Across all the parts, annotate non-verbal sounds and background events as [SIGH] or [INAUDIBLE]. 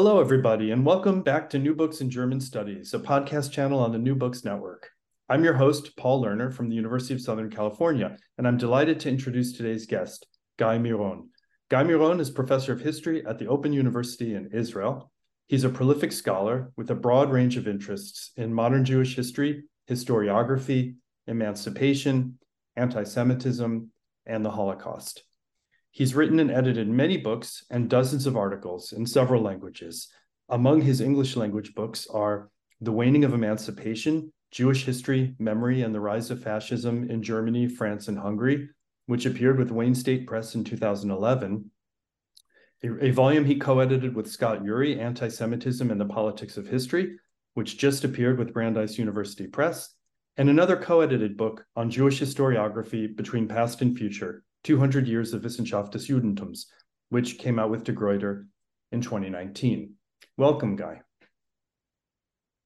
Hello, everybody, and welcome back to New Books in German Studies, a podcast channel on the New Books Network. I'm your host, Paul Lerner from the University of Southern California, and I'm delighted to introduce today's guest, Guy Miron. Guy Miron is professor of history at the Open University in Israel. He's a prolific scholar with a broad range of interests in modern Jewish history, historiography, emancipation, anti Semitism, and the Holocaust. He's written and edited many books and dozens of articles in several languages. Among his English language books are The Waning of Emancipation, Jewish History, Memory, and the Rise of Fascism in Germany, France, and Hungary, which appeared with Wayne State Press in 2011. A, a volume he co edited with Scott Ury, Anti Semitism and the Politics of History, which just appeared with Brandeis University Press, and another co edited book on Jewish historiography between past and future 200 Years of Wissenschaft des Judentums, which came out with De Gruyter in 2019. Welcome, Guy.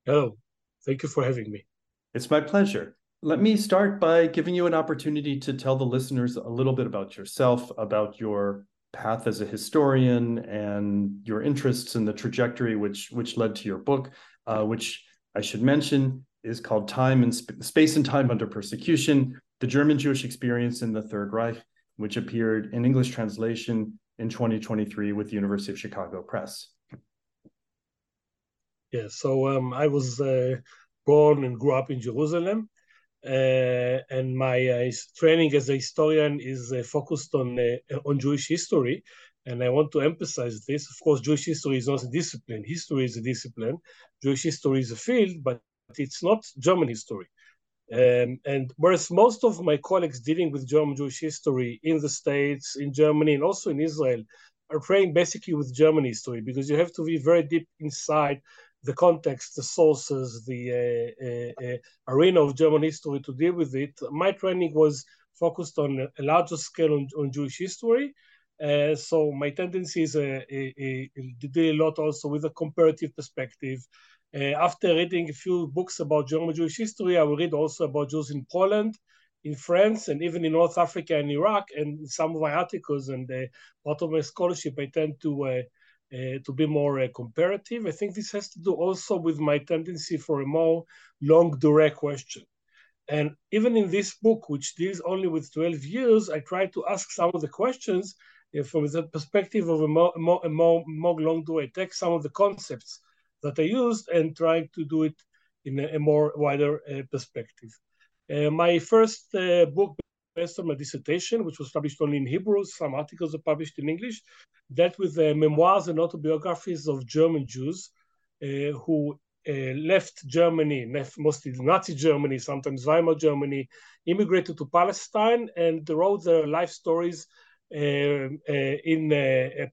Hello. Thank you for having me. It's my pleasure. Let me start by giving you an opportunity to tell the listeners a little bit about yourself, about your path as a historian, and your interests and the trajectory which which led to your book, uh, which I should mention is called "Time and Sp- Space and Time Under Persecution: The German Jewish Experience in the Third Reich." Which appeared in English translation in 2023 with the University of Chicago Press. Yeah, so um, I was uh, born and grew up in Jerusalem, uh, and my uh, training as a historian is uh, focused on uh, on Jewish history. And I want to emphasize this. Of course, Jewish history is not a discipline. History is a discipline. Jewish history is a field, but it's not German history. Um, and whereas most of my colleagues dealing with German Jewish history in the States, in Germany, and also in Israel are praying basically with German history because you have to be very deep inside the context, the sources, the uh, uh, uh, arena of German history to deal with it. My training was focused on a larger scale on, on Jewish history. Uh, so my tendency is uh, to deal a lot also with a comparative perspective, after reading a few books about German Jewish history, I will read also about Jews in Poland, in France, and even in North Africa and Iraq. And some of my articles and uh, part of my scholarship, I tend to uh, uh to be more uh, comparative. I think this has to do also with my tendency for a more long, direct question. And even in this book, which deals only with 12 years, I try to ask some of the questions uh, from the perspective of a more, more, more, more long direct. Take some of the concepts that I used and trying to do it in a, a more wider uh, perspective. Uh, my first uh, book based on my dissertation, which was published only in Hebrew, some articles are published in English, dealt with uh, memoirs and autobiographies of German Jews uh, who uh, left Germany, mostly Nazi Germany, sometimes Weimar Germany, immigrated to Palestine and wrote their life stories in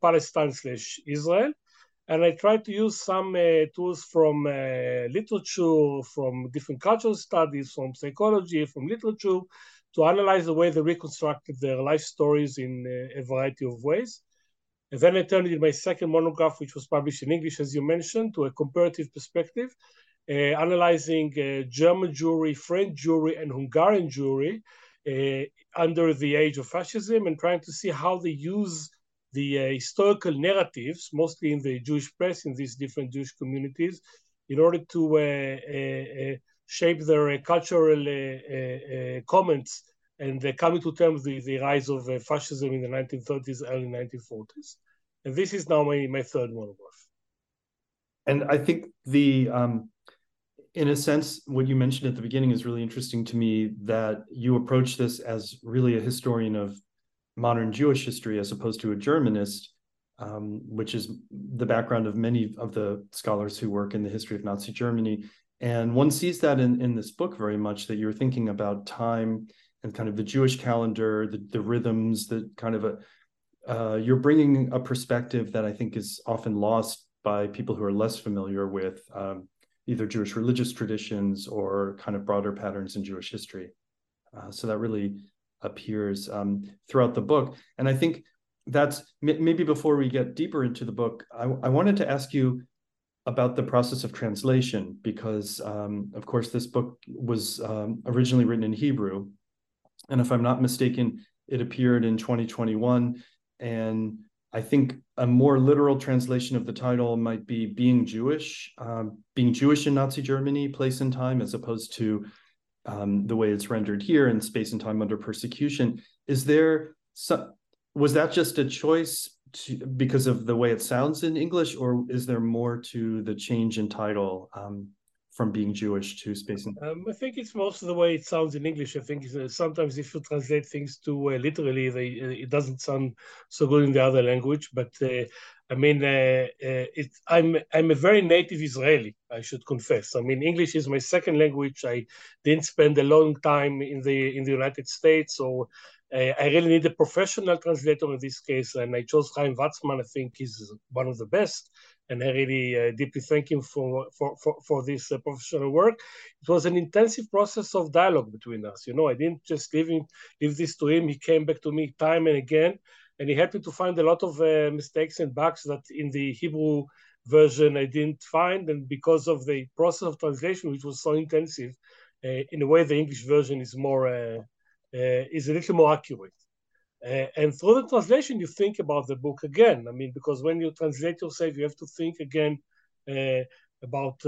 Palestine slash Israel and I tried to use some uh, tools from uh, literature, from different cultural studies, from psychology, from literature, to analyze the way they reconstructed their life stories in uh, a variety of ways. And then I turned in my second monograph, which was published in English, as you mentioned, to a comparative perspective, uh, analyzing uh, German Jewry, French Jewry, and Hungarian Jewry uh, under the age of fascism, and trying to see how they use the uh, historical narratives, mostly in the Jewish press in these different Jewish communities, in order to uh, uh, uh shape their cultural comments and coming to terms with the rise of fascism in the 1930s, early 1940s. And this is now my, my third monograph. And I think the um, in a sense, what you mentioned at the beginning is really interesting to me that you approach this as really a historian of modern Jewish history as opposed to a Germanist, um, which is the background of many of the scholars who work in the history of Nazi Germany. And one sees that in, in this book very much that you're thinking about time and kind of the Jewish calendar, the, the rhythms, the kind of a, uh, you're bringing a perspective that I think is often lost by people who are less familiar with um, either Jewish religious traditions or kind of broader patterns in Jewish history. Uh, so that really appears um, throughout the book. And I think that's maybe before we get deeper into the book, I, I wanted to ask you about the process of translation because, um, of course, this book was um, originally written in Hebrew. And if I'm not mistaken, it appeared in 2021. And I think a more literal translation of the title might be Being Jewish, um, Being Jewish in Nazi Germany, Place and Time, as opposed to um, the way it's rendered here in Space and Time Under Persecution. Is there some, was that just a choice to, because of the way it sounds in English, or is there more to the change in title? Um, from being Jewish to space and um, I think it's most of the way it sounds in English. I think uh, sometimes if you translate things too uh, literally, they, uh, it doesn't sound so good in the other language. But uh, I mean, uh, uh, I'm I'm a very native Israeli. I should confess. I mean, English is my second language. I didn't spend a long time in the in the United States, so I really need a professional translator in this case, and I chose Haim Watzman. I think he's one of the best and I really uh, deeply thank him for for for, for this uh, professional work. It was an intensive process of dialogue between us. You know, I didn't just leave him leave this to him. He came back to me time and again, and he helped to find a lot of uh, mistakes and bugs that in the Hebrew version I didn't find, and because of the process of translation, which was so intensive, uh, in a way the English version is more uh, uh, is a little more accurate. Uh, and through the translation, you think about the book again. I mean, because when you translate yourself, you have to think again uh, about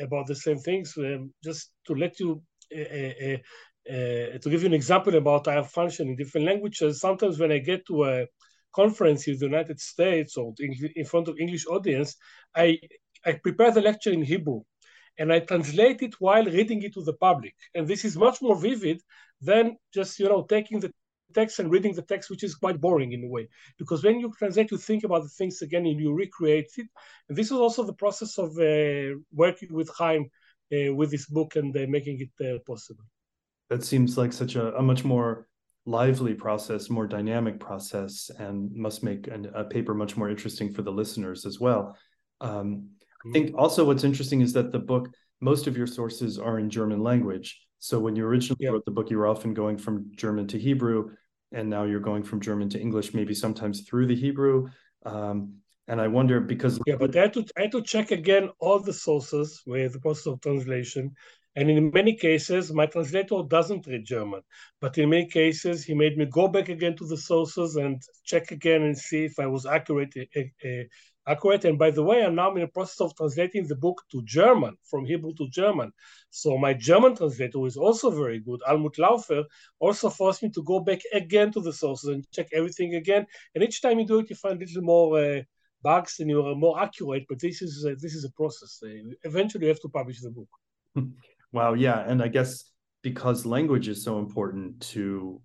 about the same things. Um, just to let you uh, to give you an example about I function in different languages. Sometimes when I get to a conference in the United States or in front of English audience, I I prepare the lecture in Hebrew and I translate it while reading it to the public. And this is much more vivid than just you know taking the text and reading the text, which is quite boring in a way. Because when you translate, you think about the things again and you recreate it. And this is also the process of uh, working with Haim uh, with this book and uh, making it uh, possible. That seems like such a, a, much more lively process, more dynamic process, and must make an, a paper much more interesting for the listeners as well. Um, I think mm-hmm. also what's interesting is that the book, most of your sources are in German language. So when you originally yeah. wrote the book, you were often going from German to Hebrew, and now you're going from German to English, maybe sometimes through the Hebrew. Um, and I wonder because yeah, but I had to I had to check again all the sources with the process of translation. And in many cases, my translator doesn't read German. But in many cases, he made me go back again to the sources and check again and see if I was accurate uh, accurate. And by the way, I'm now in the process of translating the book to German, from Hebrew to German. So my German translator is also very good. Almut Laufer also forced me to go back again to the sources and check everything again. And each time you do it, you find a little more uh, bugs and you're more accurate. But this is uh, this is a process. Uh, eventually, you have to publish the book. Wow. Yeah, and I guess because language is so important to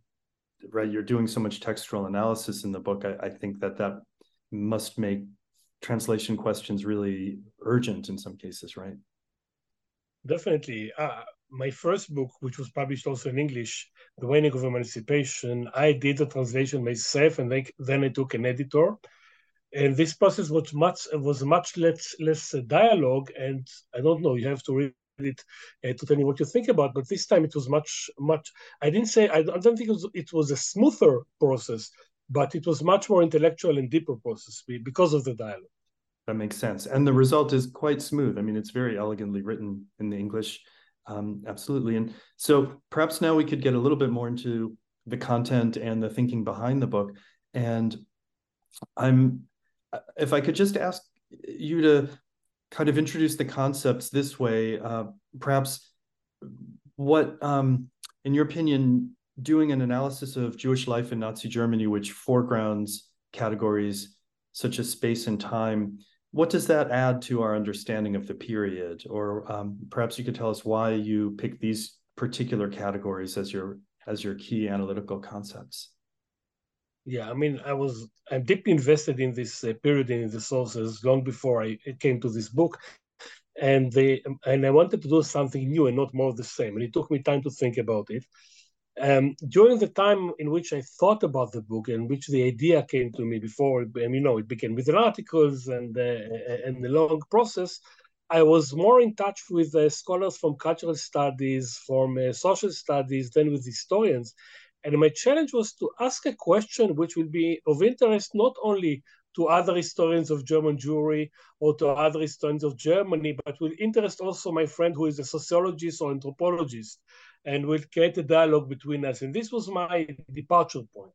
right, you're doing so much textual analysis in the book. I, I think that that must make translation questions really urgent in some cases, right? Definitely. Uh, my first book, which was published also in English, The Waning of Emancipation, I did the translation myself, and then I took an editor. And this process was much was much less less dialogue, and I don't know. You have to read it uh, to tell me what you think about. But this time it was much much. I didn't say I don't think it was, it was a smoother process but it was much more intellectual and deeper process because of the dialogue. That makes sense, and the result is quite smooth. I mean, it's very elegantly written in the English, um, absolutely. And so, perhaps now we could get a little bit more into the content and the thinking behind the book. And I'm if I could just ask you to kind of introduce the concepts this way, uh, perhaps what, um, in your opinion, doing an analysis of Jewish life in Nazi Germany, which foregrounds categories such as space and time, what does that add to our understanding of the period? Or um, perhaps you could tell us why you picked these particular categories as your as your key analytical concepts. Yeah, I mean, I was I'm deeply invested in this uh, period in the sources long before I came to this book, and they and I wanted to do something new and not more of the same. And it took me time to think about it. Um, during the time in which I thought about the book and which the idea came to me before, and you know, it began with the articles and uh, and the long process. I was more in touch with uh, scholars from cultural studies, from uh, social studies, than with historians. And my challenge was to ask a question which will be of interest not only to other historians of German Jewry or to other historians of Germany, but will interest also my friend who is a sociologist or anthropologist and will create a dialogue between us. And this was my departure point.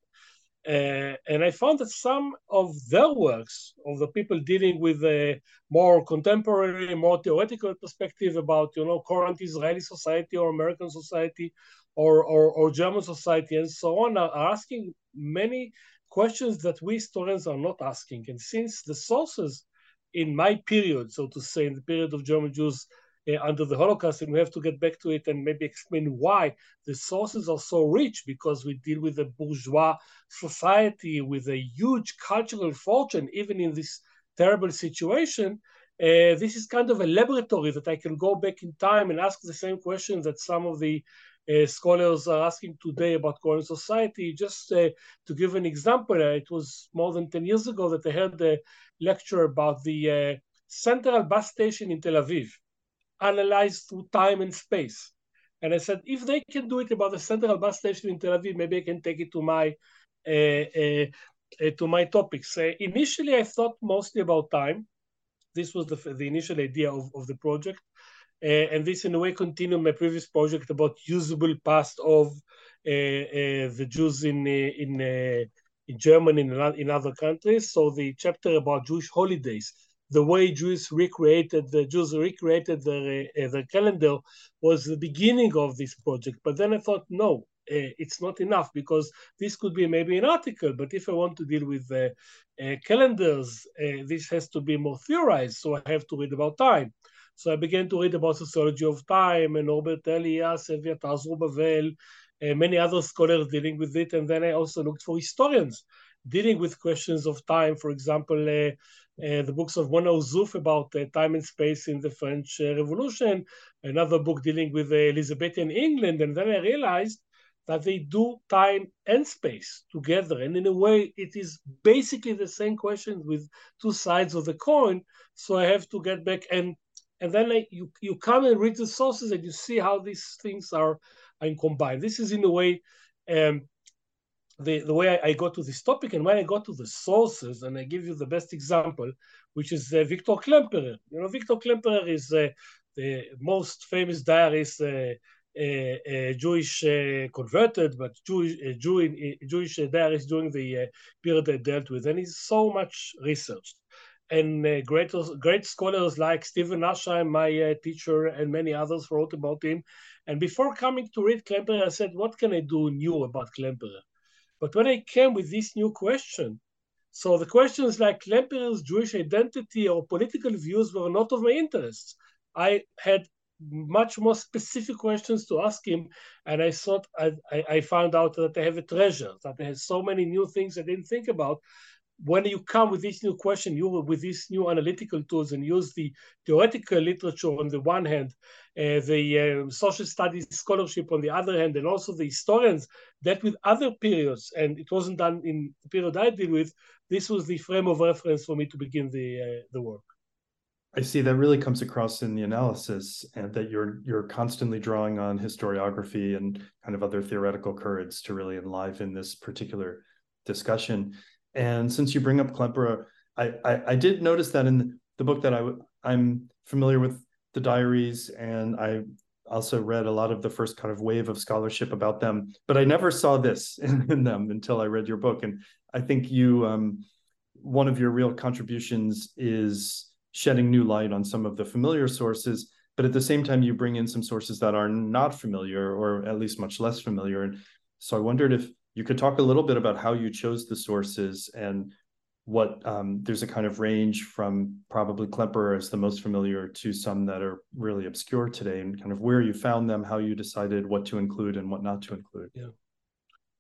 Uh, and I found that some of their works, of the people dealing with a more contemporary, more theoretical perspective about, you know, current Israeli society or American society or, or, or German society and so on, are asking many questions that we historians are not asking. And since the sources in my period, so to say, in the period of German Jews under the Holocaust, and we have to get back to it and maybe explain why the sources are so rich because we deal with a bourgeois society with a huge cultural fortune, even in this terrible situation. Uh, this is kind of a laboratory that I can go back in time and ask the same questions that some of the uh, scholars are asking today about current society. Just uh, to give an example, uh, it was more than 10 years ago that I heard a lecture about the uh, central bus station in Tel Aviv analyzed through time and space. And I said, if they can do it about the central bus station in Tel Aviv, maybe I can take it to my uh, uh, uh, to my topics. initially, I thought mostly about time. This was the, the initial idea of, of the project. and this, in a way, continued my previous project about usable past of the Jews in in in Germany and in other countries. So the chapter about Jewish holidays the way Jews recreated the Jews recreated their uh, their calendar was the beginning of this project. But then I thought, no, uh, it's not enough because this could be maybe an article. But if I want to deal with uh, calendars, this has to be more theorized. So I have to read about time. So I began to read about sociology of time and Norbert Elias, Eviatar Zerubavel, and many other scholars dealing with it. And then I also looked for historians dealing with questions of time. For example, uh, the books of Mona Ozouf about uh, time and space in the French uh, Revolution, another book dealing with Elizabethan England, and then I realized that they do time and space together, and in a way, it is basically the same question with two sides of the coin. So I have to get back and and then I, you you come and read the sources and you see how these things are, are combined. This is in a way um, the, the way I, I, got to this topic and when I go to the sources, and I give you the best example, which is uh, Victor Klemperer. You know, Victor Klemperer is uh, the most famous diarist, uh, uh, uh Jewish uh, converted, but Jewish, Jew, Jewish diarist during the period I dealt with, and he's so much researched. And great, great scholars like Steven Aschheim, my teacher, and many others wrote about him. And before coming to read Klemperer, I said, what can I do new about Klemperer? But when I came with this new question, so the questions like Klemperer's Jewish identity or political views were not of my interest. I had much more specific questions to ask him, and I thought I, I, found out that I have a treasure, that I have so many new things I didn't think about, when you come with this new question, you with these new analytical tools and use the theoretical literature on the one hand, uh, the uh, social studies scholarship on the other hand, and also the historians that with other periods, and it wasn't done in the period I deal with, this was the frame of reference for me to begin the uh, the work. I see that really comes across in the analysis, and that you're you're constantly drawing on historiography and kind of other theoretical currents to really enliven this particular discussion. And since you bring up Klemperer, I, I, I did notice that in the book that I I'm familiar with the diaries, and I also read a lot of the first kind of wave of scholarship about them, but I never saw this [LAUGHS] in, in them until I read your book. And I think you um, one of your real contributions is shedding new light on some of the familiar sources but at the same time you bring in some sources that are not familiar or at least much less familiar and so i wondered if you could talk a little bit about how you chose the sources and what um, there's a kind of range from probably Klemperer as the most familiar to some that are really obscure today, and kind of where you found them, how you decided what to include and what not to include. Yeah.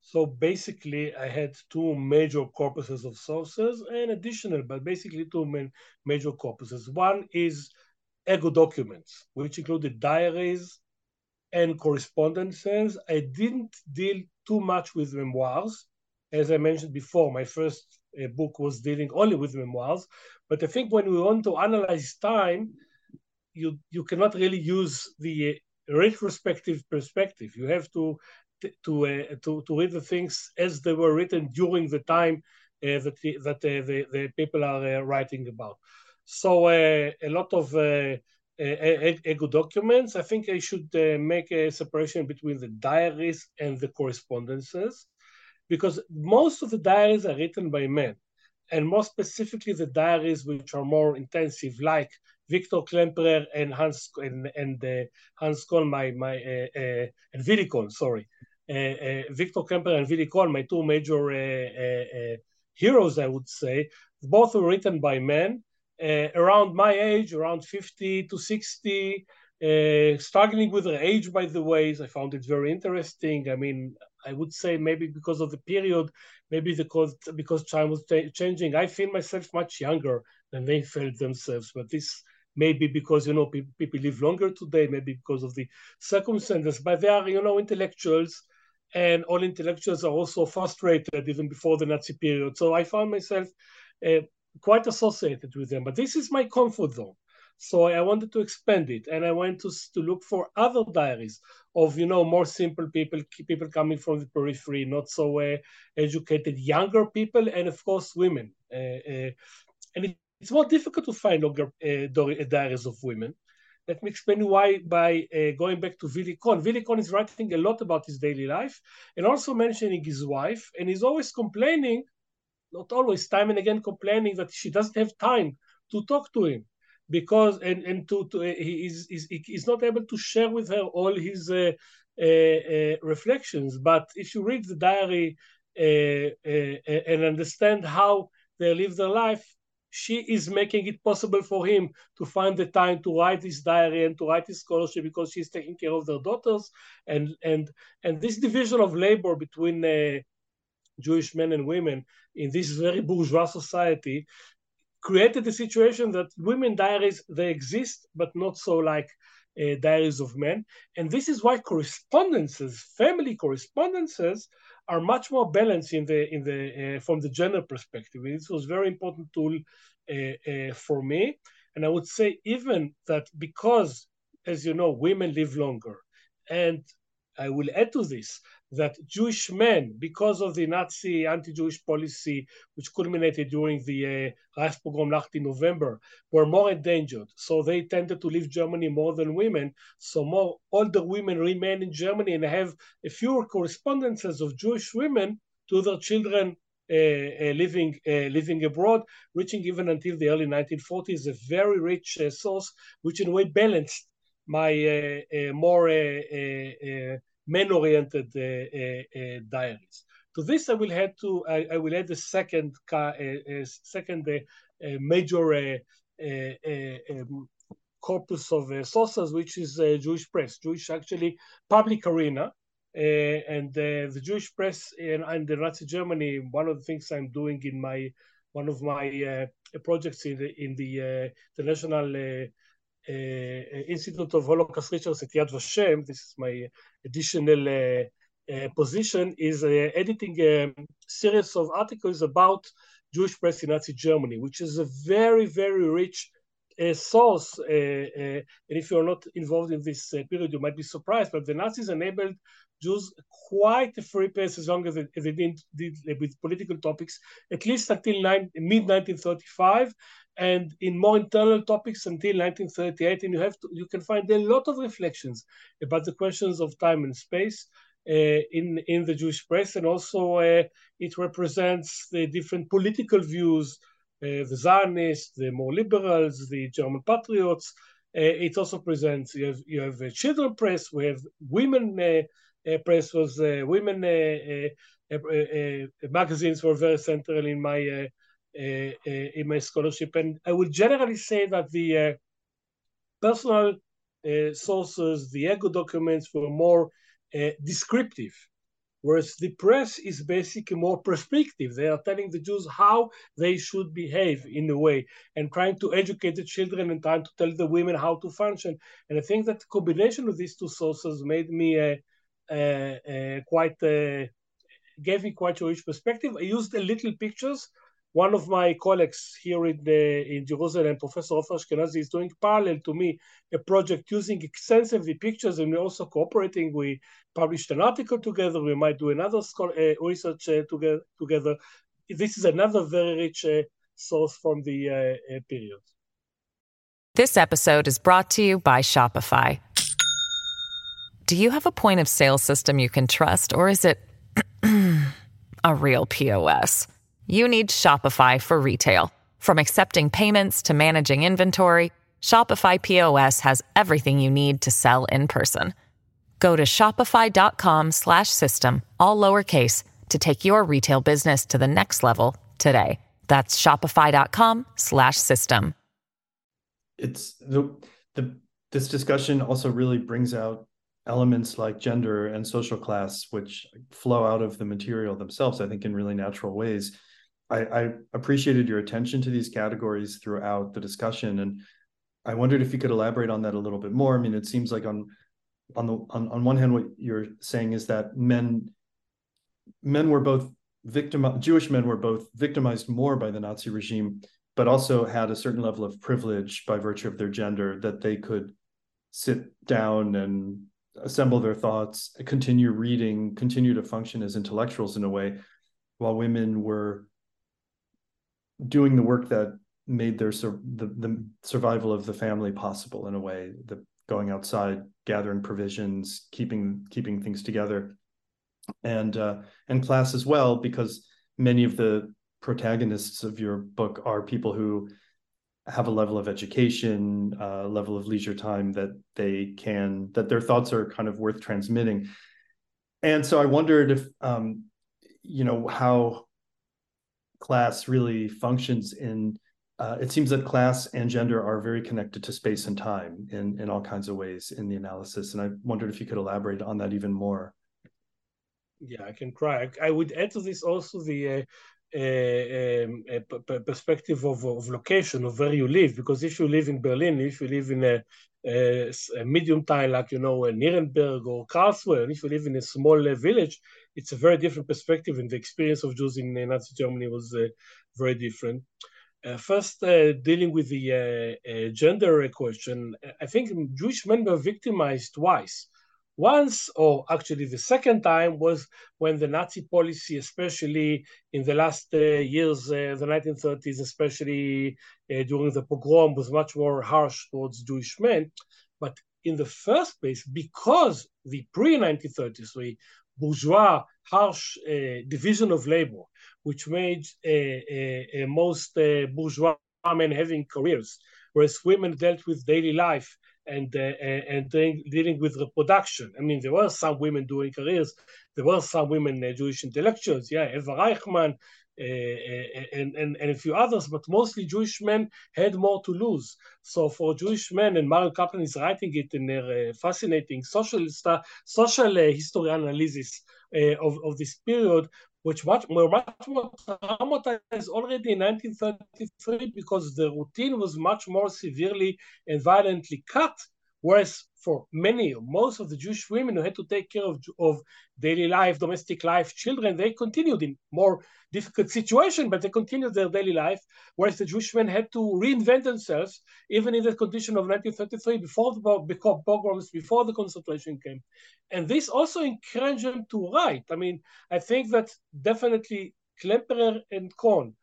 So basically, I had two major corpuses of sources and additional, but basically two main major corpuses. One is ego documents, which included diaries and correspondences. I didn't deal too much with memoirs. As I mentioned before, my first uh, book was dealing only with memoirs. But I think when we want to analyze time, you you cannot really use the uh, retrospective perspective. You have to to uh, to to read the things as they were written during the time uh, that the, that uh, the, the people are uh, writing about. So a lot of ego documents. I think I should make a separation between the diaries and the correspondences because most of the diaries are written by men, and more specifically the diaries which are more intensive, like Victor Klemperer and Hans and, and uh, Hans Kohn, my my uh, uh, and Willy Cohn, sorry, uh, uh, Victor Klemperer and Willy Cohn, my two major uh, heroes, I would say, both were written by men around my age, around 50 to 60. struggling with their age, by the way, I found it very interesting. I mean, I would say maybe because of the period, maybe because because time was changing. I feel myself much younger than they felt themselves, but this may be because you know people, people live longer today, maybe because of the circumstances. But they are you know intellectuals, and all intellectuals are also frustrated even before the Nazi period. So I found myself uh, quite associated with them. But this is my comfort zone. So I wanted to expand it, and I went to to look for other diaries of you know more simple people, people coming from the periphery, not so uh, educated, younger people, and of course women. Uh, uh, and it, it's more difficult to find longer uh, diaries of women. Let me explain why by uh, going back to Willy Cohn. Willy Cohn is writing a lot about his daily life and also mentioning his wife, and he's always complaining, not always, time and again complaining that she doesn't have time to talk to him because and and to, to he is he's not able to share with her all his uh, uh, reflections. But if you read the diary and understand how they live their life, she is making it possible for him to find the time to write his diary and to write his scholarship because she's taking care of their daughters and and and this division of labor between uh, Jewish men and women in this very bourgeois society created a situation that women diaries they exist but not so like uh, diaries of men. And this is why correspondences family correspondences are much more balanced in the in the uh, from the gender perspective. This was very important tool uh, uh, for me. And i would say even that because as you know women live longer. And i will add to this that Jewish men, because of the Nazi anti-Jewish policy, which culminated during the uh, Nacht in November, were more endangered. So they tended to leave Germany more than women. So more older women remain in Germany and have fewer correspondences of Jewish women to their children uh, uh, living uh, living abroad, reaching even until the early 1940s, a very rich uh, source, which in a way balanced my uh, uh, more men-oriented uh, uh, diaries. To this, I will add to I, I will add the second uh, second major um, corpus of sources, which is Jewish press, Jewish actually public arena. Uh, and uh, the Jewish press in, in, the Nazi Germany, one of the things I'm doing in my one of my uh, projects in the in the, the national uh, Institute of Holocaust Research at Yad Vashem, this is my additional uh, uh, position, is editing a series of articles about Jewish press in Nazi Germany, which is a very, very rich uh, source. Uh, uh, and if you're not involved in this period, you might be surprised. But the Nazis enabled Jews quite a free pass as long as they, as they did, did with political topics, at least until mid 1935 and in more internal topics until 1938 and you have to you can find a lot of reflections about the questions of time and space uh, in in the Jewish press and also uh, it represents the different political views uh, the Zionists, the more liberals, the German patriots. Uh, it also presents you have you have a children press, we have women uh, press was women magazines were very central in my in my scholarship, and I would generally say that the personal sources, the ego documents were more descriptive whereas the press is basically more prescriptive. They are telling the Jews how they should behave in a way and trying to educate the children and trying to tell the women how to function. And I think that the combination of these two sources made me uh, uh, uh, quite, gave me quite a rich perspective. I used a little pictures one of my colleagues here in, the, in Jerusalem, Professor Ofer Ashkenazi, is doing parallel to me a project using extensively pictures, and we're also cooperating. We published an article together. We might do another scholar, uh, research uh, together, together. This is another very rich uh, source from the uh, uh, period. This episode is brought to you by Shopify. Do you have a point of sale system you can trust, or is it [CLEARS THROAT] a real POS? You need Shopify for retail. From accepting payments to managing inventory, Shopify POS has everything you need to sell in person. Go to shopify.com/system all lowercase to take your retail business to the next level today. That's shopify.com/system. It's the, the this discussion also really brings out elements like gender and social class which flow out of the material themselves i think in really natural ways I, I appreciated your attention to these categories throughout the discussion, and I wondered if you could elaborate on that a little bit more. I mean, it seems like on on the on, on one hand, what you're saying is that men men were both victim Jewish men were both victimized more by the Nazi regime, but also had a certain level of privilege by virtue of their gender that they could sit down and assemble their thoughts, continue reading, continue to function as intellectuals in a way, while women were doing the work that made their the, the survival of the family possible in a way the going outside gathering provisions keeping keeping things together. And uh, and class as well because many of the protagonists of your book are people who have a level of education a uh, level of leisure time that they can that their thoughts are kind of worth transmitting. And so i wondered if um, you know how class really functions in uh, it seems that class and gender are very connected to space and time in, in all kinds of ways in the analysis. And I wondered if you could elaborate on that even more. Yeah, I can try. I would add to this also the uh, perspective of, of location of where you live. Because if you live in Berlin, if you live in a, a, a medium town like you know Nuremberg or Karlsruhe, and if you live in a small uh, village, it's a very different perspective, and the experience of Jews in uh, Nazi Germany was uh, very different. Uh, first, uh, dealing with the uh, uh, gender question, I think Jewish men were victimized twice. Once, or actually the second time, was when the Nazi policy, especially in the last years, the 1930s, especially during the pogrom, was much more harsh towards Jewish men. But in the first place, because the pre 1933 bourgeois, harsh uh, division of labor, which made uh, uh, most bourgeois men having careers, whereas women dealt with daily life and uh, and dealing with reproduction. I mean, there were some women doing careers. There were some women uh, Jewish intellectuals. Yeah, Eva Reichmann. Uh, and, and, and a few others, but mostly Jewish men had more to lose. So for Jewish men, and Marion Kaplan is writing it in her fascinating social, social history analysis of, of this period, which much, were much more traumatized already in 1933 because the routine was much more severely and violently cut Whereas for many, or most of the Jewish women who had to take care of, of daily life, domestic life, children, they continued in more difficult situation, but they continued their daily life. Whereas the Jewish men had to reinvent themselves, even in the condition of 1933, before the pogroms, before the concentration camp. And this also encouraged them to write. I mean, I think that definitely Klemperer and Cohn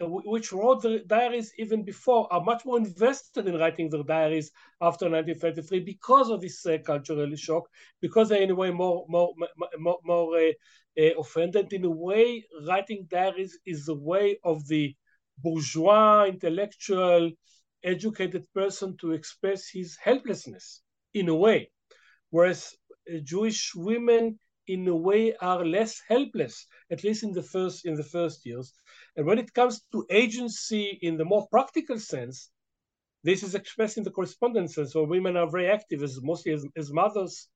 which wrote the diaries even before, are much more invested in writing their diaries after 1933 because of this uh, cultural shock, because they're in a way more more more, more uh, uh, offended. In a way, writing diaries is a way of the bourgeois, intellectual, educated person to express his helplessness in a way, whereas uh, Jewish women in a way are less helpless, at least in the first in the first years. And when it comes to agency in the more practical sense, this is expressed in the correspondences where women are very active as mostly as, as mothers,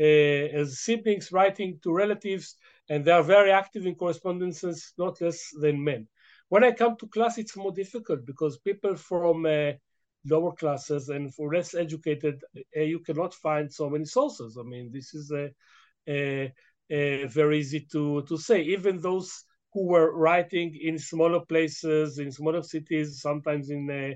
uh, as siblings writing to relatives, and they are very active in correspondences, not less than men. When I come to class, it's more difficult because people from uh, lower classes and for less educated, uh, you cannot find so many sources. I mean, this is a, a, a very easy to, to say. Even those who were writing in smaller places, in smaller cities, sometimes in, uh,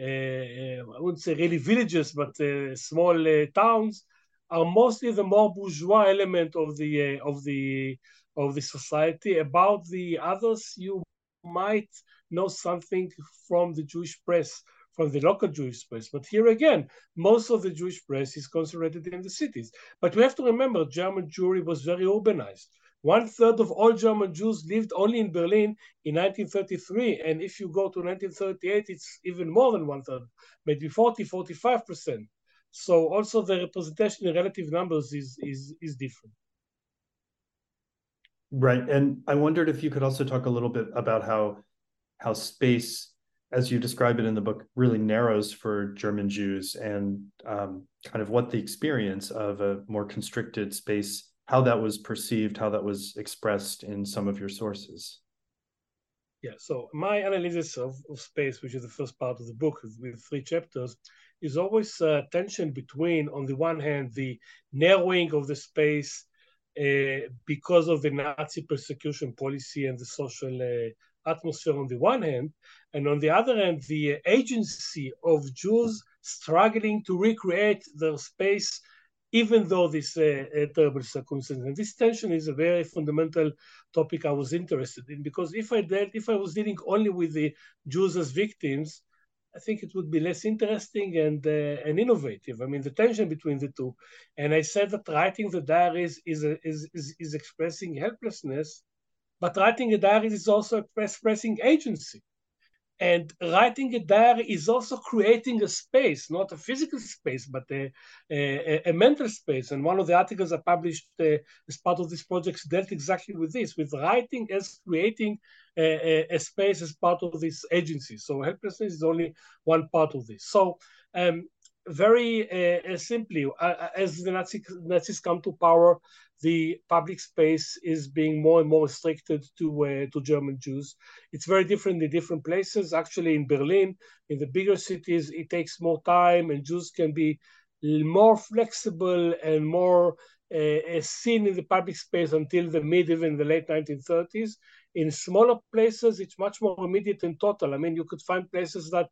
uh, I wouldn't say really villages, but uh, small uh, towns, are mostly the more bourgeois element of the of the of the society. About the others, you might know something from the Jewish press, from the local Jewish press. But here again, most of the Jewish press is concentrated in the cities. But we have to remember German Jewry was very urbanized. One third of all German Jews lived only in Berlin in 1933. And if you go to 1938, it's even more than one third, maybe 40, 45%. So also the representation in relative numbers is, is, is different. Right. And I wondered if you could also talk a little bit about how how space, as you describe it in the book, really narrows for German Jews and um, kind of what the experience of a more constricted space, how that was perceived, how that was expressed in some of your sources. Yeah, so my analysis of, of space, which is the first part of the book with three chapters, is always a tension between, on the one hand, the narrowing of the space uh, because of the Nazi persecution policy and the social uh, atmosphere on the one hand, and on the other hand, the agency of Jews struggling to recreate their space, even though this uh, terrible circumstance. And this tension is a very fundamental topic I was interested in because if I did, if I was dealing only with the Jews as victims, I think it would be less interesting and uh, and innovative. I mean, the tension between the two. And I said that writing the diaries is is, is is expressing helplessness, but writing a diary is also expressing agency. And writing a diary is also creating a space, not a physical space, but a, a, a mental space. And one of the articles I published uh, as part of this project dealt exactly with this, with writing as creating a, a, space as part of this agency. So helplessness is only one part of this. So um, very uh, uh simply, uh, uh, as the Nazi, Nazis come to power, the public space is being more and more restricted to uh, to German Jews. It's very different in different places. Actually, in Berlin, in the bigger cities, it takes more time, and Jews can be more flexible and more uh, seen in the public space until the mid, even the late 1930s. In smaller places, it's much more immediate and total. I mean, you could find places that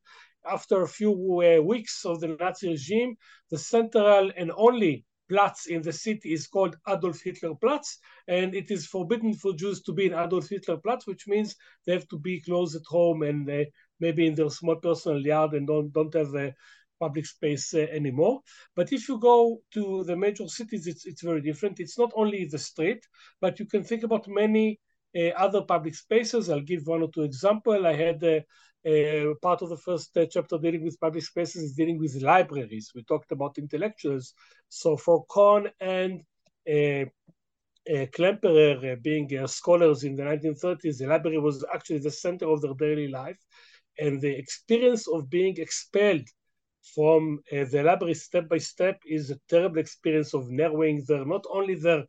after a few uh, weeks of the Nazi regime, the central and only Platz in the city is called Adolf Hitler Platz, and it is forbidden for Jews to be in Adolf Hitler Platz, which means they have to be close at home and uh, maybe in their small personal yard and don't don't have a public space uh, anymore. But if you go to the major cities, it's it's very different. It's not only the street, but you can think about many uh, other public spaces. I'll give one or two examples. I had uh, part of the first uh, chapter dealing with public spaces is dealing with libraries. We talked about intellectuals. So for Cohn and uh, uh, Klemperer uh, being uh, scholars in the 1930s, the library was actually the center of their daily life. And the experience of being expelled from the library step by step is a terrible experience of narrowing their, not only their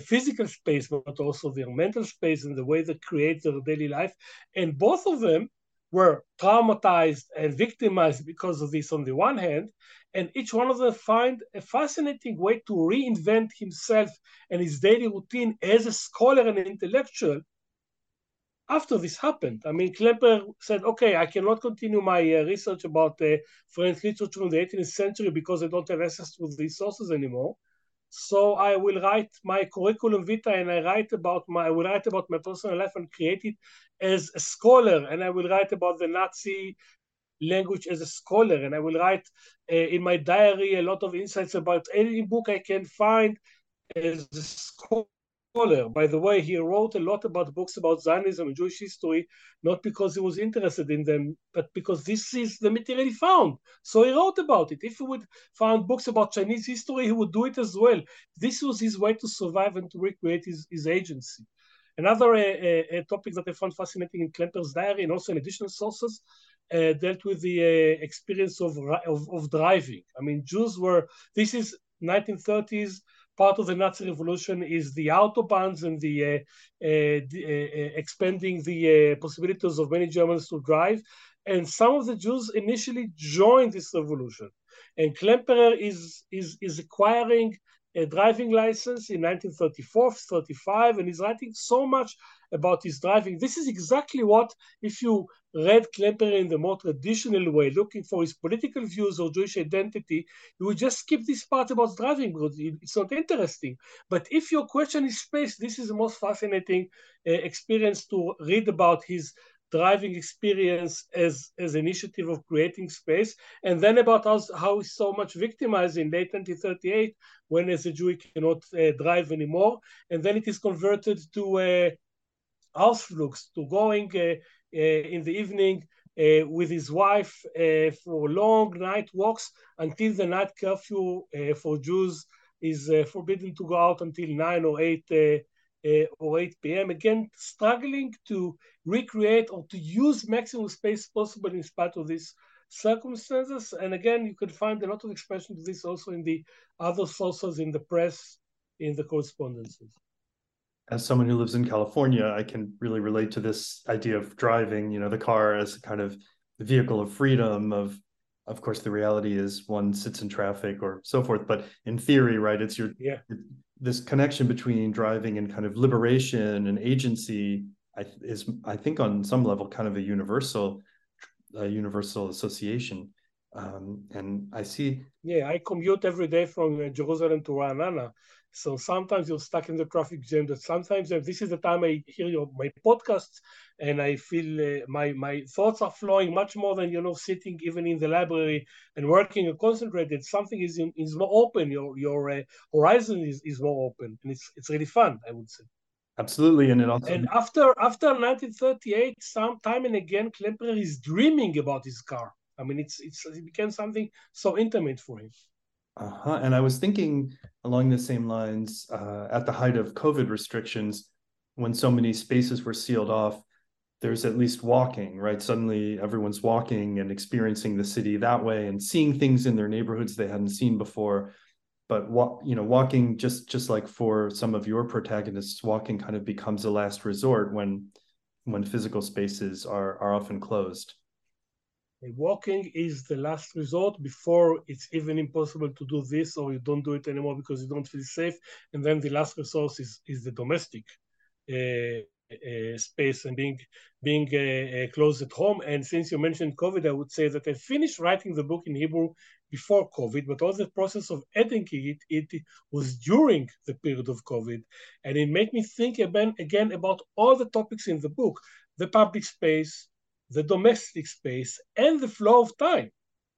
physical space, but also their mental space and the way they create their daily life. And both of them were traumatized and victimized because of this on the one hand, and each one of them find a fascinating way to reinvent himself and his daily routine as a scholar and an intellectual after this happened. I mean, Klemperer said, okay, I cannot continue my uh, research about uh, French literature in the 18th century because I don't have access to these sources anymore. So I will write my curriculum vitae and I write about my I will write about my personal life and create it as a scholar. And I will write about the Nazi language as a scholar. And I will write uh, in my diary a lot of insights about any book I can find as a scholar scholar. By the way, he wrote a lot about books about Zionism and Jewish history, not because he was interested in them, but because this is the material he found. So he wrote about it. If he would find books about Chinese history, he would do it as well. This was his way to survive and to recreate his, his agency. Another uh, uh, topic that I found fascinating in Klemper's diary and also in additional sources uh, dealt with the uh, experience of, of, of driving. I mean, Jews were, this is 1930s part of the Nazi revolution is the autobahns and the, uh, uh, the uh, uh expanding the uh, possibilities of many Germans to drive. And some of the Jews initially joined this revolution. And Klemperer is, is, is acquiring a driving license in 1934, 35, and he's writing so much about his driving. This is exactly what, if you read Klemperer in the more traditional way, looking for his political views or Jewish identity, you would just skip this part about driving because it's not interesting. But if your question is space, this is the most fascinating uh, experience to read about his driving experience as as initiative of creating space, and then about how, how he's so much victimized in late 1938 when as a Jew he cannot uh, drive anymore, and then it is converted to uh, Ausflugs, to going uh, uh in the evening uh, with his wife uh, for long night walks until the night curfew for Jews is forbidden to go out until 9 or 8 uh, Uh, or 8 p.m. Again, struggling to recreate or to use maximum space possible in spite of these circumstances. And again, you can find a lot of expression to this also in the other sources in the press, in the correspondences. As someone who lives in California, I can really relate to this idea of driving, you know, the car as a kind of the vehicle of freedom of of course the reality is one sits in traffic or so forth but in theory right it's your yeah this connection between driving and kind of liberation and agency is i think on some level kind of a universal a universal association um, and i see yeah i commute every day from uh, jerusalem to ra'anana so sometimes you're stuck in the traffic jam. That sometimes uh, this is the time I hear your my podcasts, and I feel uh, my my thoughts are flowing much more than you know sitting even in the library and working and concentrated. Something is in, is more open. Your your uh, horizon is, is more open, and it's it's really fun. I would say. Absolutely, and it also and after after 1938, some time and again, Klemperer is dreaming about his car. I mean, it's it's it became something so intimate for him. Uh-huh. And I was thinking along the same lines uh, at the height of COVID restrictions, when so many spaces were sealed off, there's at least walking, right? Suddenly everyone's walking and experiencing the city that way and seeing things in their neighborhoods they hadn't seen before. But what you know, walking just just like for some of your protagonists, walking kind of becomes a last resort when when physical spaces are are often closed walking is the last resort before it's even impossible to do this or you don't do it anymore because you don't feel safe and then the last resource is, is the domestic uh, space and being being close at home and since you mentioned covid i would say that i finished writing the book in hebrew before covid but all the process of editing it it was during the period of covid and it made me think again, again about all the topics in the book the public space the domestic space, and the flow of time.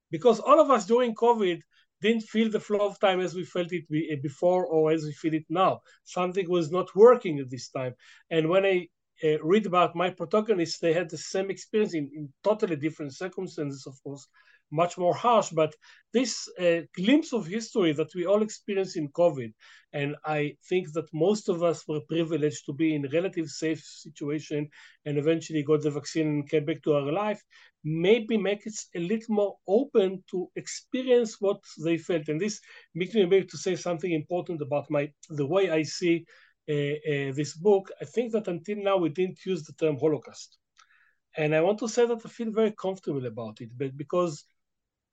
Because all of us during COVID didn't feel the flow of time as we felt it eh, before or as we feel it now. Something was not working at this time. And when I uh, read about my protagonists, they had the same experience in, in totally different circumstances, of course, much more harsh. But this uh, glimpse of history that we all experienced in COVID, and I think that most of us were privileged to be in a relative safe situation and eventually got the vaccine and came back to our life, maybe make it a little more open to experience what they felt. And this makes me able to say something important about my the way I see uh, uh, this book. I think that until now we didn't use the term Holocaust. And I want to say that I feel very comfortable about it, but because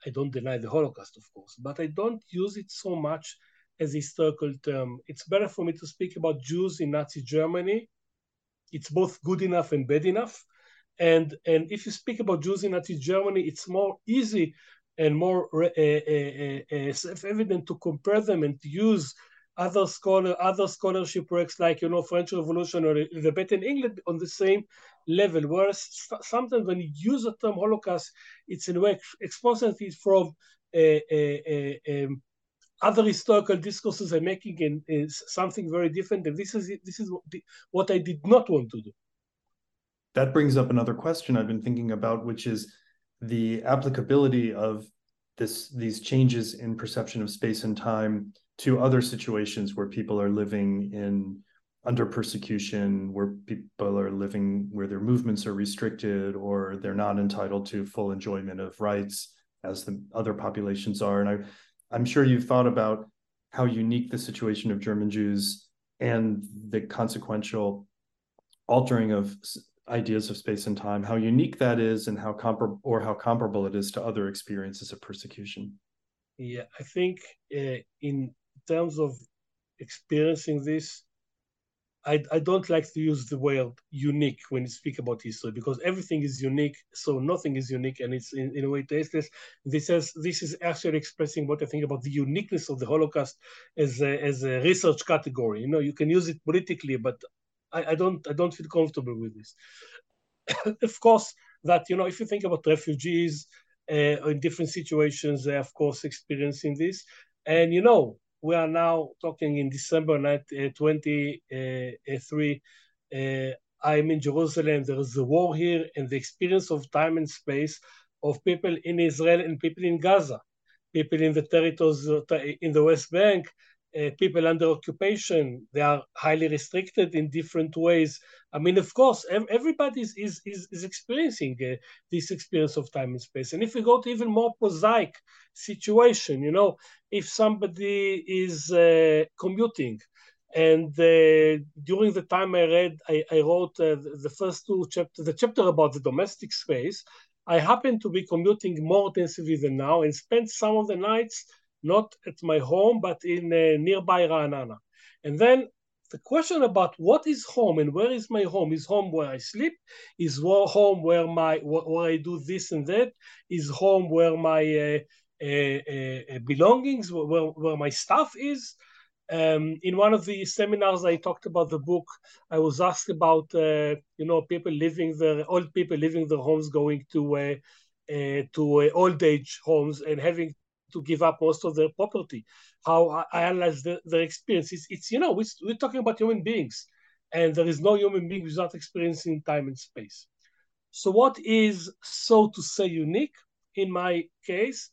I don't deny the Holocaust, of course, but I don't use it so much as a historical term. It's better for me to speak about Jews in Nazi Germany. It's both good enough and bad enough. And, and if you speak about Jews in Nazi Germany, it's more easy and more uh, uh, uh, self-evident to compare them and to use other scholar other scholarship works like you know French Revolution or the Beth in England on the same level. Whereas sometimes when you use the term Holocaust, it's in a way exposited from a, a, a, other historical discourses are making in, is something very different, and this is this is what I did not want to do. That brings up another question I've been thinking about, which is the applicability of this these changes in perception of space and time to other situations where people are living in under persecution, where people are living where their movements are restricted or they're not entitled to full enjoyment of rights as the other populations are. And I, I'm sure you've thought about how unique the situation of German Jews and the consequential altering of ideas of space and time, how unique that is, and how comparable or how comparable it is to other experiences of persecution. Yeah, I think uh, in terms of experiencing this, I, I don't like to use the word unique when you speak about history because everything is unique, so nothing is unique, and it's in, in a way tasteless. This is this is actually expressing what I think about the uniqueness of the Holocaust as a, as a research category. You know, you can use it politically, but I, I don't I don't feel comfortable with this. [COUGHS] of course, that you know, if you think about refugees uh, in different situations, they of course experiencing this, and you know, we are now talking in December 2023. Uh, uh, I'm in Jerusalem. There is a war here, and the experience of time and space of people in Israel and people in Gaza, people in the territories in the West Bank, uh, people under occupation. They are highly restricted in different ways. I mean, of course, everybody is, is, is experiencing uh, this experience of time and space. And if we go to even more prosaic situation, you know, if somebody is uh, commuting, and uh, during the time I read, I, I wrote uh, the first two chapters, the chapter about the domestic space. I happened to be commuting more intensively than now and spent some of the nights not at my home, but in uh, nearby Ra'anana. And then the question about what is home and where is my home is home where I sleep, is home where my where I do this and that, is home where my uh, uh, uh, belongings, where, where my stuff is. Um, in one of the seminars, I talked about the book. I was asked about, uh, you know, people living their old people living their homes, going to uh, uh, to old age homes and having to give up most of their property. How I analyze the, their experience. It's, it's you know, we, we're talking about human beings, and there is no human being without experiencing time and space. So, what is so to say unique in my case?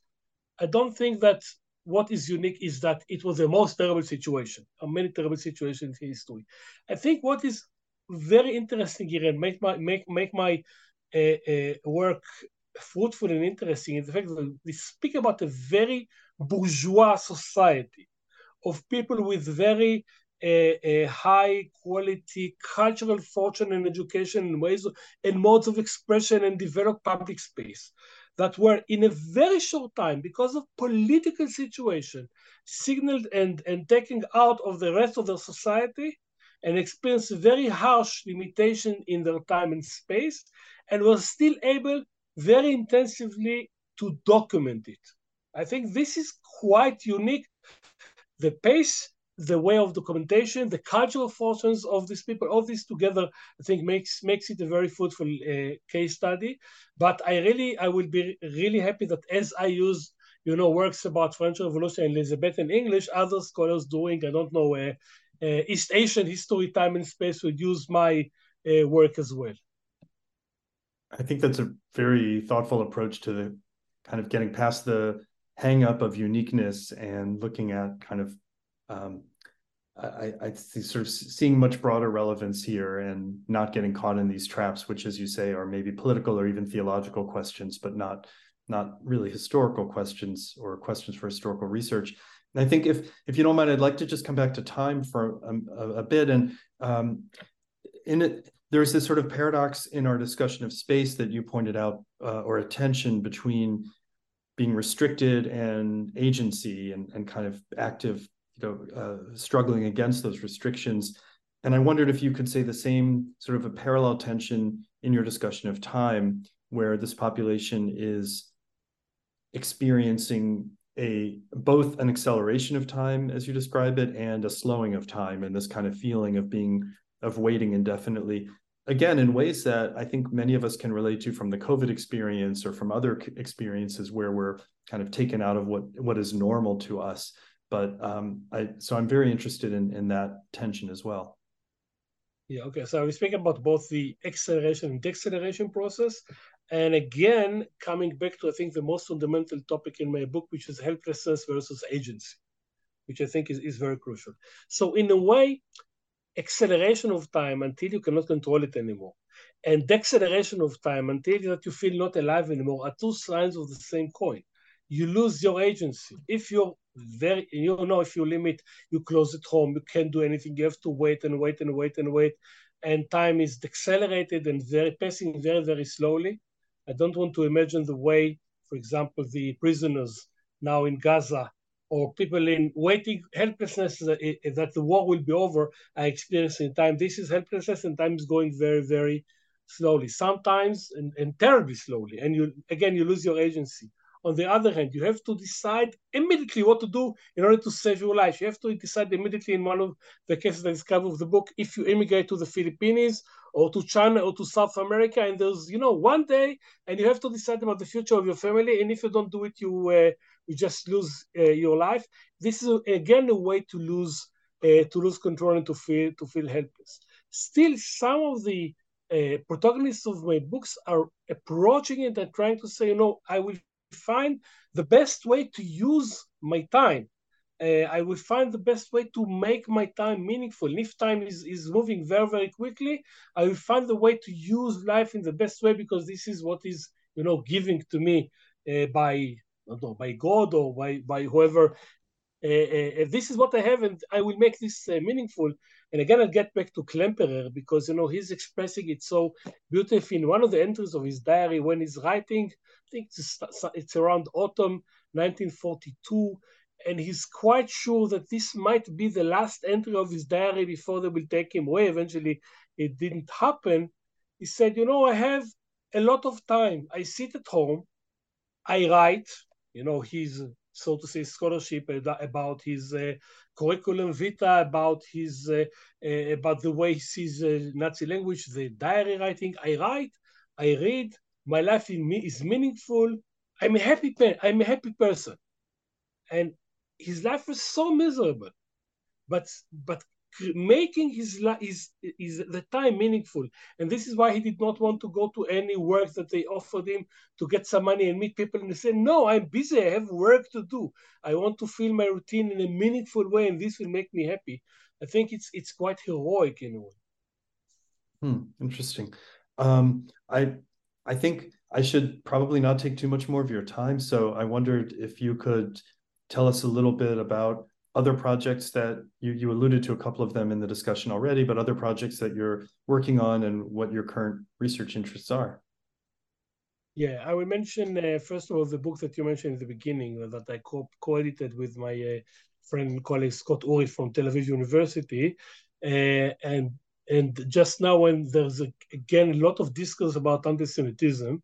I don't think that what is unique is that it was the most terrible situation, a many terrible situations in history. I think what is very interesting here and make my make make my uh, uh, work fruitful and interesting is the fact that we speak about a very bourgeois society of people with very uh, high quality cultural fortune and education and ways of, and modes of expression and develop public space that were in a very short time because of political situation signaled and, and taken out of the rest of the society and experienced very harsh limitation in their time and space and was still able very intensively to document it. I think this is quite unique. The pace, the way of documentation, the cultural fortunes of these people, all this together, I think makes makes it a very fruitful uh, case study. But I really, I will be really happy that as I use, you know, works about French Revolution in Elizabethan English, other scholars doing, I don't know, uh, uh, East Asian history, time and space would use my uh, work as well. I think that's a very thoughtful approach to the kind of getting past the hang up of uniqueness and looking at kind of um, I, I see sort of seeing much broader relevance here and not getting caught in these traps, which, as you say, are maybe political or even theological questions, but not not really historical questions or questions for historical research. And I think if if you don't mind, I'd like to just come back to time for a, a bit. And um, in it, there's this sort of paradox in our discussion of space that you pointed out, uh, or a tension between being restricted and agency and, and kind of active, you know, uh, struggling against those restrictions. And I wondered if you could say the same sort of a parallel tension in your discussion of time, where this population is experiencing a both an acceleration of time as you describe it and a slowing of time and this kind of feeling of being of waiting indefinitely again in ways that i think many of us can relate to from the covid experience or from other experiences where we're kind of taken out of what what is normal to us but um, I so I'm very interested in in that tension as well. Yeah. Okay. So we speak about both the acceleration and deceleration process, and again coming back to I think the most fundamental topic in my book, which is helplessness versus agency, which I think is, is very crucial. So in a way, acceleration of time until you cannot control it anymore, and deceleration of time until that you feel not alive anymore are two sides of the same coin. You lose your agency. If you're very you know if you limit you close at home you can't do anything you have to wait and wait and wait and wait and time is accelerated and very passing very very slowly. I don't want to imagine the way for example the prisoners now in gaza or people in waiting helplessness that, that the war will be over are experiencing time this is helplessness and time is going very very slowly sometimes and, and terribly slowly and you again you lose your agency on the other hand, you have to decide immediately what to do in order to save your life. You have to decide immediately in one of the cases I discovered of the book if you immigrate to the Philippines or to China or to South America, and there's you know one day, and you have to decide about the future of your family. And if you don't do it, you uh, you just lose uh, your life. This is again a way to lose uh, to lose control and to feel to feel helpless. Still, some of the uh, protagonists of my books are approaching it and trying to say, you know, I will find the best way to use my time. Uh, I will find the best way to make my time meaningful. And if time is, is moving very, very quickly, I will find the way to use life in the best way because this is what is, you know, giving to me uh, by, know, by God or by, by whoever. Uh, uh this is what I have, and I will make this uh, meaningful. And again, I'll get back to Klemperer because, you know, he's expressing it so beautifully in one of the entries of his diary when he's writing I think it's, it's around autumn 1942, and he's quite sure that this might be the last entry of his diary before they will take him away. Eventually, it didn't happen. He said, You know, I have a lot of time. I sit at home, I write, you know, his, so to say, scholarship about his uh, curriculum vitae, about his, uh, uh, about the way he sees uh, Nazi language, the diary writing. I write, I read, my life in me is meaningful. I'm a happy pe- I'm a happy person, and his life was so miserable, but but making his life is is the time meaningful, and this is why he did not want to go to any work that they offered him to get some money and meet people. And he said, "No, I'm busy. I have work to do. I want to fill my routine in a meaningful way, and this will make me happy." I think it's it's quite heroic in a way. Hmm, interesting. Um, I I think I should probably not take too much more of your time. So I wondered if you could tell us a little bit about other projects that you, you alluded to a couple of them in the discussion already, but other projects that you're working on and what your current research interests are. Yeah, I will mention uh, first of all the book that you mentioned in the beginning uh, that I co- edited with my uh, friend and colleague Scott Ury from Tel Aviv University, uh, and and just now when there's a, again a lot of discourse about anti-Semitism,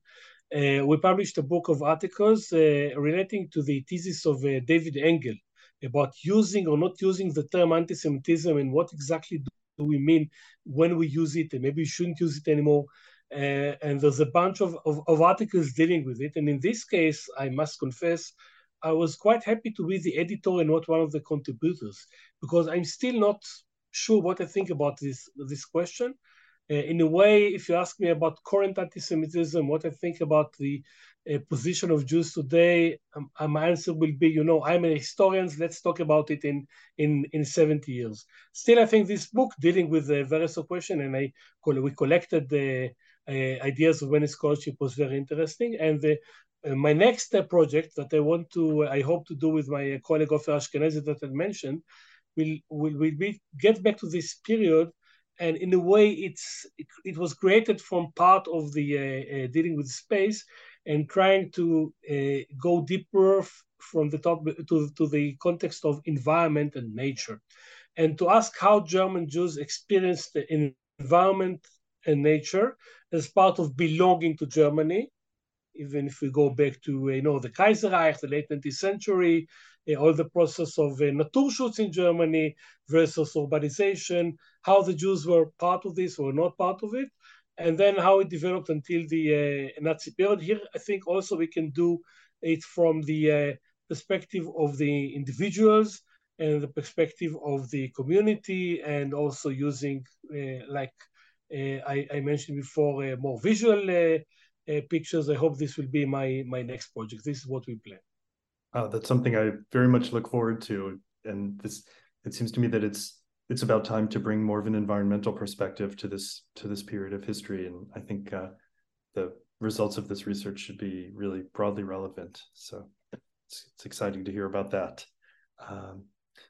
uh, we published a book of articles uh, relating to the thesis of David Engel about using or not using the term anti-Semitism and what exactly do we mean when we use it and maybe we shouldn't use it anymore. Uh, and there's a bunch of, of, of articles dealing with it. And in this case, I must confess, I was quite happy to be the editor and not one of the contributors because I'm still not sure what I think about this this question. Uh, in a way, if you ask me about current anti-Semitism, what I think about the uh, position of Jews today, um, uh, my answer will be, you know, I'm a historian. Let's talk about it in in in 70 years. Still, I think this book dealing with the various question, and I we collected the uh, ideas of many scholarship was very interesting. And the, uh, my next uh, project that I want to, I hope to do with my colleague Ofer Ashkenazi that I mentioned, will will will be, get back to this period and in a way it's it, it was created from part of the uh, uh, dealing with space and trying to uh, go deeper from the top to, to the context of environment and nature. And to ask how german jews experienced the environment and nature as part of belonging to germany even if we go back to you know the kaiserreich the late 20th century all the process of uh, Naturschutz in Germany versus urbanization, how the Jews were part of this or not part of it, and then how it developed until the uh, Nazi period. Here, I think also we can do it from the uh, perspective of the individuals and the perspective of the community, and also using, uh, like uh, I, I, mentioned before, uh, more visual pictures. I hope this will be my my next project. This is what we plan. Oh, that's something I very much look forward to, and this it seems to me that it's it's about time to bring more of an environmental perspective to this to this period of history, and I think uh, the results of this research should be really broadly relevant. So it's, it's exciting to hear about that. Um,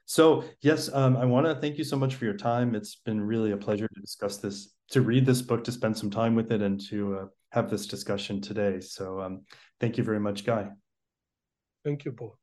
so yes, um, I want to thank you so much for your time. It's been really a pleasure to discuss this, to read this book, to spend some time with it, and to uh, have this discussion today. So um, thank you very much, Guy. Thank you, Paul.